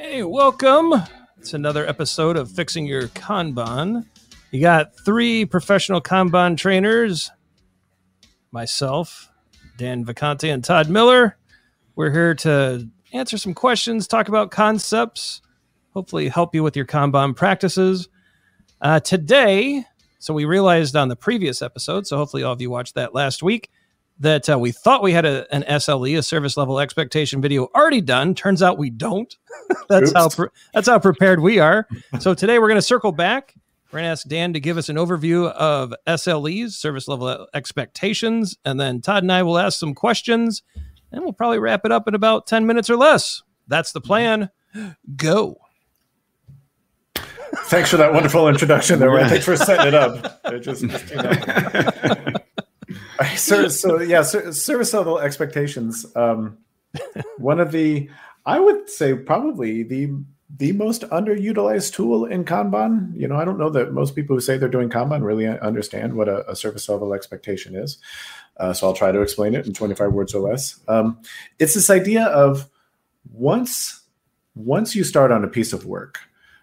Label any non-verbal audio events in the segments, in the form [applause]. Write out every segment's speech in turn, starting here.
Hey, welcome. It's another episode of Fixing Your Kanban. You got three professional Kanban trainers, myself, Dan Vacanti, and Todd Miller. We're here to answer some questions, talk about concepts, hopefully help you with your Kanban practices. Uh, today, so we realized on the previous episode, so hopefully all of you watched that last week, that uh, we thought we had a, an SLE, a service level expectation video already done. Turns out we don't. [laughs] that's Oops. how pre- that's how prepared we are. So today we're going to circle back. We're going to ask Dan to give us an overview of SLEs, service level expectations, and then Todd and I will ask some questions, and we'll probably wrap it up in about ten minutes or less. That's the plan. [gasps] Go. Thanks for that wonderful introduction there, Ryan. Thanks for setting it up. [laughs] It just, so, so yeah, service level expectations. Um, one of the, I would say, probably the the most underutilized tool in Kanban. You know, I don't know that most people who say they're doing Kanban really understand what a, a service level expectation is. Uh, so I'll try to explain it in 25 words or less. Um, it's this idea of once once you start on a piece of work,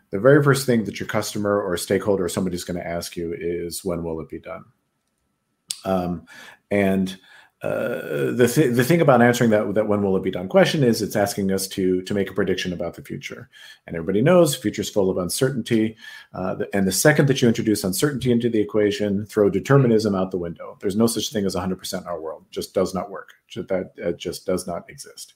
the very first thing that your customer or stakeholder or somebody's going to ask you is when will it be done um, and uh, the th- the thing about answering that that when will it be done question is it's asking us to to make a prediction about the future, and everybody knows the future is full of uncertainty. Uh, and the second that you introduce uncertainty into the equation, throw determinism out the window. There's no such thing as 100% in our world; just does not work. That uh, just does not exist.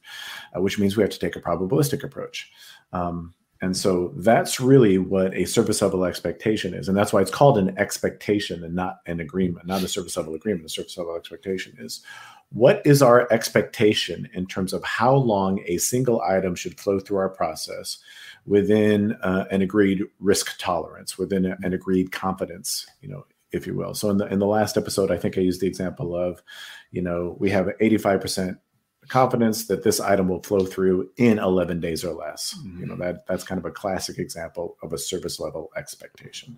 Uh, which means we have to take a probabilistic approach. Um, and so that's really what a service level expectation is. And that's why it's called an expectation and not an agreement, not a service level agreement. A service level expectation is what is our expectation in terms of how long a single item should flow through our process within uh, an agreed risk tolerance, within a, an agreed confidence, you know, if you will. So in the in the last episode, I think I used the example of, you know, we have 85% confidence that this item will flow through in 11 days or less. Mm-hmm. You know, that that's kind of a classic example of a service level expectation.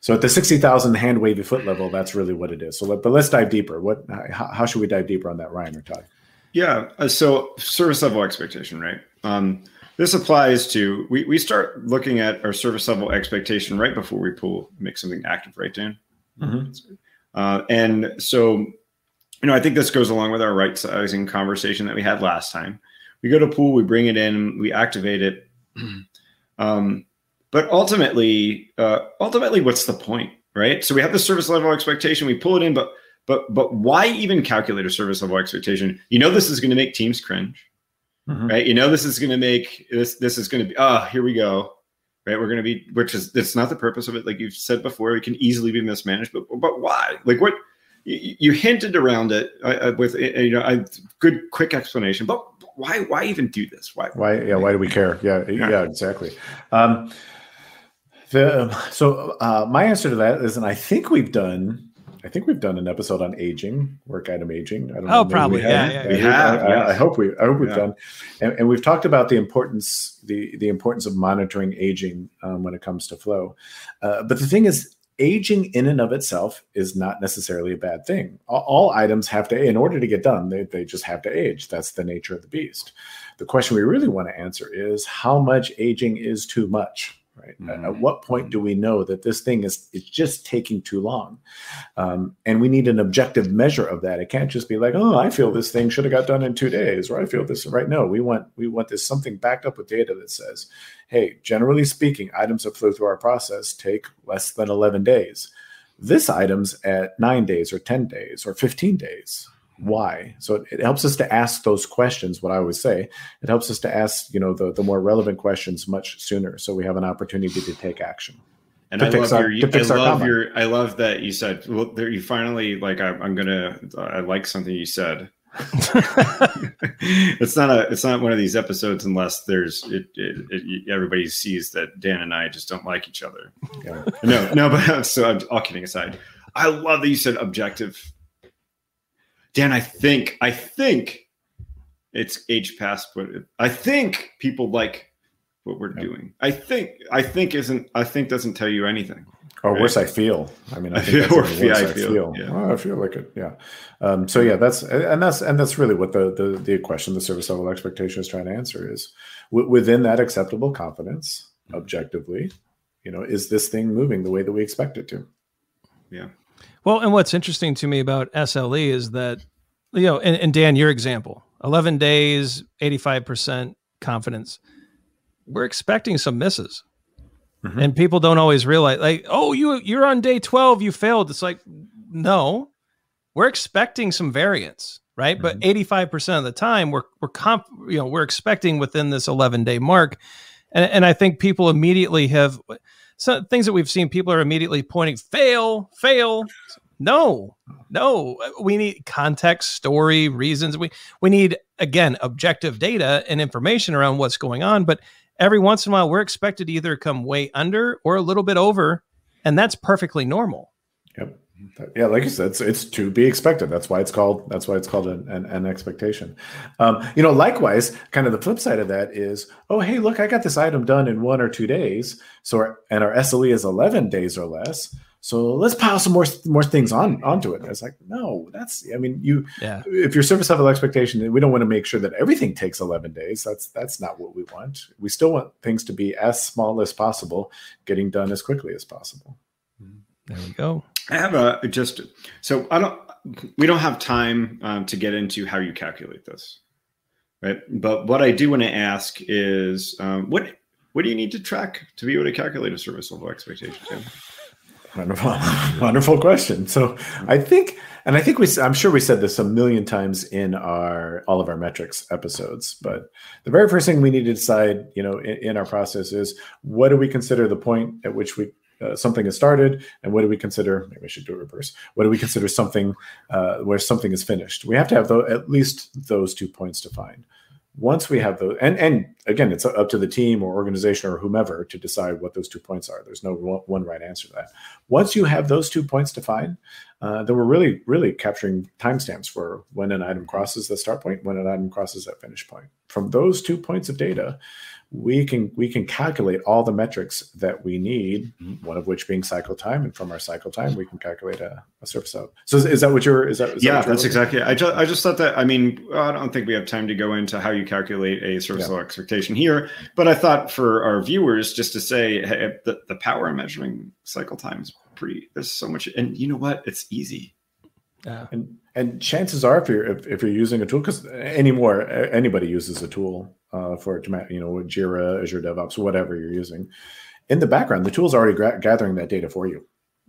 So at the 60,000 hand wavy foot level, that's really what it is. So, let, but let's dive deeper. What, how, how, should we dive deeper on that, Ryan or Todd? Yeah. Uh, so service level expectation, right? Um, this applies to, we, we start looking at our service level expectation right before we pull, make something active, right, Dan? Mm-hmm. Uh, and so you know, I think this goes along with our right sizing conversation that we had last time. We go to pool, we bring it in, we activate it. [clears throat] um, but ultimately, uh, ultimately, what's the point, right? So we have the service level expectation, we pull it in, but but but why even calculate a service level expectation? You know, this is going to make teams cringe, mm-hmm. right? You know, this is going to make this this is going to be oh, here we go, right? We're going to be, which is it's not the purpose of it, like you've said before. It can easily be mismanaged, but but why? Like what? You, hinted around it uh, with uh, you know a good quick explanation, but why why even do this? Why why yeah why do we care? Yeah yeah, yeah exactly. Um, the so uh, my answer to that is, and I think we've done. I think we've done an episode on aging, work item aging. I don't oh, know, probably. We yeah, yeah, we have. I, yes. I, hope we. I hope we've yeah. done, and, and, we've talked about the importance the the importance of monitoring aging um, when it comes to flow. Uh, but the thing is, aging in and of itself is not necessarily a bad thing. All, all, items have to, in order to get done, they, they just have to age. That's the nature of the beast. The question we really want to answer is how much aging is too much? Right? Mm-hmm. at, what point do we know that this thing is it's just taking too long? Um, and we need an objective measure of that. It can't just be like oh i feel this thing should have got done in two days or i feel this right? No we want we want this something backed up with data that says hey generally speaking items that flow through our process take less than 11 days. This item's at nine days or 10 days or 15 days why so it, it, helps us to ask those questions what i always say it helps us to ask you know the, the more relevant questions much sooner so we have an opportunity to take action and I love our, your, I love your, I love that you said, well, there, you finally like, I, am gonna, I like something you said. [laughs] it's not a, it's not one of these episodes unless there's it, it, it, everybody sees that Dan and I just don't like each other. Yeah. no, no, but so I'm all kidding aside. I love that you said objective Dan, I think I think it's age past, but I think people like what we're doing. I think I think isn't I think doesn't tell you anything. or worse, I feel. I mean, I [laughs] think that's Or feel- worse, I I feel, feel. yeah. I feel like it. Yeah. Um, so yeah, that's and that's and that's really what the the the question the service level expectation is trying to answer is w- within that acceptable confidence, objectively, you know, is this thing moving the way that we expect it to? Yeah. Well, and what's interesting to me about SLE is that, you know, and, and Dan, your example, 11 days, 85% confidence. We're expecting some misses. Mhm. And people don't always realize, like, oh, you you're on day 12, you failed. It's like, no, we're expecting some variance, right? But 85% of the time, we're we're comp, you know, we're expecting within this 11 day mark. And, and I think people immediately have some things that we've seen people are immediately pointing fail fail. No no. We need context story reasons. We we need again objective data and information around what's going on but every once in a while we're expected to either come way under or a little bit over and that's perfectly normal. Yep. Yeah, like you said, it's, it's to be expected. That's why it's called. That's why it's called an, an, an expectation. Um, you know, likewise, kind of the flip side of that is, oh, hey, look, I got this item done in one or two days. So, our, and our SLE is eleven days or less. So let's pile some more more things on onto it. And it's like, no, that's. I mean, you yeah if your service level expectation, we don't want to make sure that everything takes 11 days. That's that's not what we want. We still want things to be as small as possible, getting done as quickly as possible. there we go I have a just so I don't we don't have time um, to get into how you calculate this, right? But what I do want to ask is um, what what do you need to track to be able to calculate a service level expectation? Tim? Wonderful, [laughs] wonderful question. So I think, and I think we, I'm sure we said this a million times in our all of our metrics episodes. But the very first thing we need to decide, you know, in, in our process is what do we consider the point at which we uh, something is started, and what do we consider? Maybe we should do it reverse. What do we consider something uh, where something is finished? We have to have tho- at least those two points defined. Once we have those, and and again, it's up to the team or organization or whomever to decide what those two points are. There's no one one right answer to that. Once you have those two points defined, uh, then we're really, really capturing timestamps for when an item crosses the start point, when an item crosses that finish point. From those two points of data, we can we can calculate all the metrics that we need. Mm-hmm. One of which being cycle time, and from our cycle time, we can calculate a, a surface out. So is, is that what you're? Is that? Is that yeah, what you're that's exactly. It. I just I just thought that. I mean, I don't think we have time to go into how you calculate a service Yeah. level expectation here, but I thought for our viewers just to say hey, the the power of measuring cycle time is pretty. There's so much, and you know what? It's easy. yeah And and chances are, if you're if, if you're using a tool, because anymore anybody uses a tool uh, for you know Jira, Azure DevOps, whatever you're using. In the background, the tool's already gathering that data for you.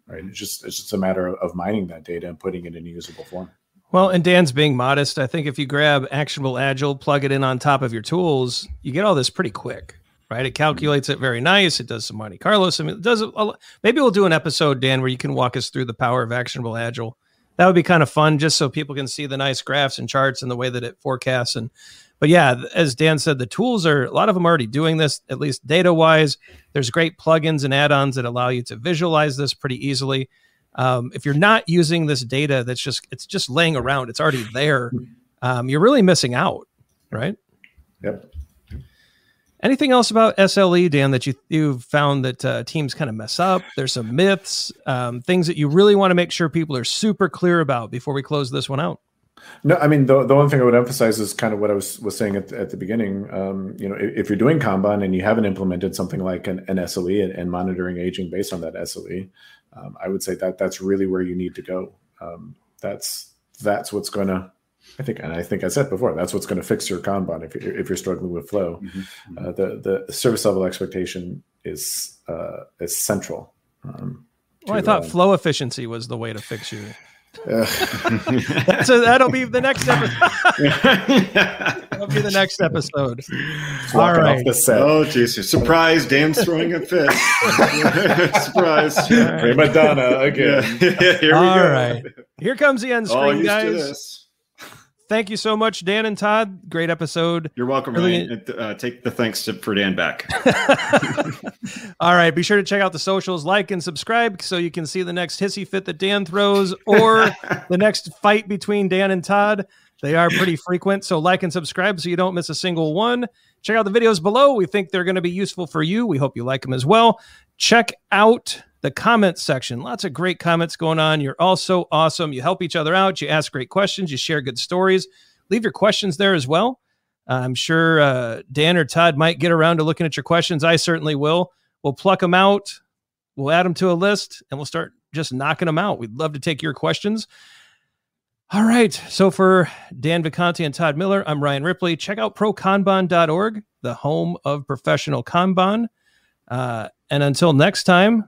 Right? It's just it's just a matter of, mining that data and putting it in a usable form. Well, and Dan's being modest. I think if you grab Actionable Agile, plug it in on top of your tools, you get all this pretty quick, right? It calculates it very nice. It does some Monte Carlo. Some it does. A- maybe we'll do an episode, Dan, where you can walk us through the power of Actionable Agile. That would be kind of fun, just so people can see the nice graphs and charts and the way that it forecasts. And but yeah, as Dan said, the tools are a lot of them are already doing this, at least data wise. There's great plugins and add-ons that allow you to visualize this pretty easily. Um, if you're not using this data, that's just it's just laying around. It's already there. Um, you're really missing out, right? Yep. Anything else about SLE, Dan, that you you've found that uh, teams kind of mess up? There's some myths, um, things that you really want to make sure people are super clear about before we close this one out. No, I mean the, the one thing I would emphasize is kind of what I was was saying at, at the beginning. Um, you know, if, if you're doing Kanban and you haven't implemented something like an, an SLE and, and monitoring aging based on that SLE, um, I would say that that's really where you need to go. Um, that's that's what's going to, I think, and I think I said before, that's what's going to fix your Kanban if you're, if you're struggling with flow. Uh, the the service level expectation is uh, is central. Um, Well, I thought uh, flow efficiency was the way to fix you. uh, [laughs] [laughs] So that'll be the next episode. [laughs] that'll be the next episode. All walking right. off the set. oh, Jesus! Surprise! Dan's throwing a fit. Surprise! Prima donna again. Yeah. Here we All go. right. Here comes the end All screen, used to guys. Thank you so much, Dan and Todd. Great episode. You're welcome. Really- Ryan. Uh, take the thanks to, for Dan back. [laughs] [laughs] All right. Be sure to check out the socials, like and subscribe so you can see the next hissy fit that Dan throws or [laughs] the next fight between Dan and Todd. They are pretty frequent. So like and subscribe so you don't miss a single one. Check out the videos below. We think they're going to be useful for you. We hope you like them as well. Check out the comments section. Lots of great comments going on. You're all so awesome. You help each other out. You ask great questions. You share good stories. Leave your questions there as well. I'm sure uh, Dan or Todd might get around to looking at your questions. I certainly will. We'll pluck them out. We'll add them to a list and we'll start just knocking them out. We'd love to take your questions. All right. So for Dan Vacanti and Todd Miller, I'm Ryan Ripley. Check out prokanban.org, the home of professional Kanban. Uh, and until next time,